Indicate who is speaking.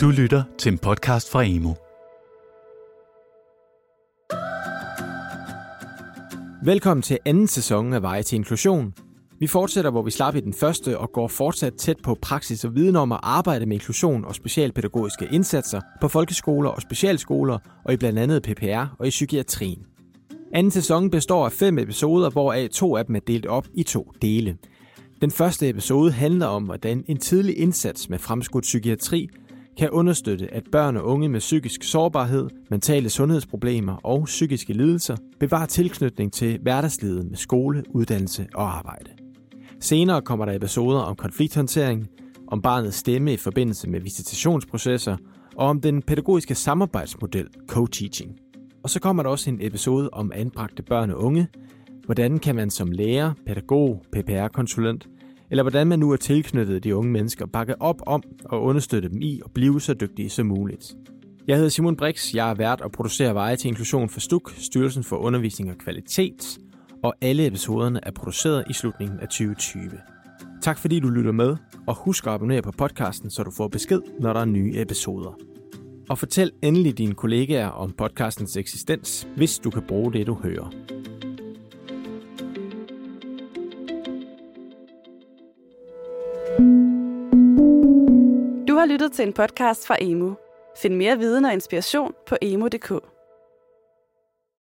Speaker 1: Du lytter til en podcast fra Emo.
Speaker 2: Velkommen til anden sæson af Veje til Inklusion. Vi fortsætter, hvor vi slap i den første og går fortsat tæt på praksis og viden om at arbejde med inklusion og specialpædagogiske indsatser på folkeskoler og specialskoler og i blandt andet PPR og i psykiatrien. Anden sæson består af fem episoder, hvoraf to af dem er delt op i to dele. Den første episode handler om, hvordan en tidlig indsats med fremskudt psykiatri kan understøtte, at børn og unge med psykisk sårbarhed, mentale sundhedsproblemer og psykiske lidelser bevarer tilknytning til hverdagslivet med skole, uddannelse og arbejde. Senere kommer der episoder om konflikthåndtering, om barnets stemme i forbindelse med visitationsprocesser og om den pædagogiske samarbejdsmodel co-teaching. Og så kommer der også en episode om anbragte børn og unge. Hvordan kan man som lærer, pædagog, PPR-konsulent eller hvordan man nu er tilknyttet de unge mennesker, bakke op om og understøtte dem i at blive så dygtige som muligt. Jeg hedder Simon Brix, jeg er vært og producerer veje til inklusion for STUK, Styrelsen for Undervisning og Kvalitet, og alle episoderne er produceret i slutningen af 2020. Tak fordi du lytter med, og husk at abonnere på podcasten, så du får besked, når der er nye episoder. Og fortæl endelig dine kollegaer om podcastens eksistens, hvis du kan bruge det, du hører.
Speaker 3: Du har lyttet til en podcast fra Emo. Find mere viden og inspiration på emo.dk.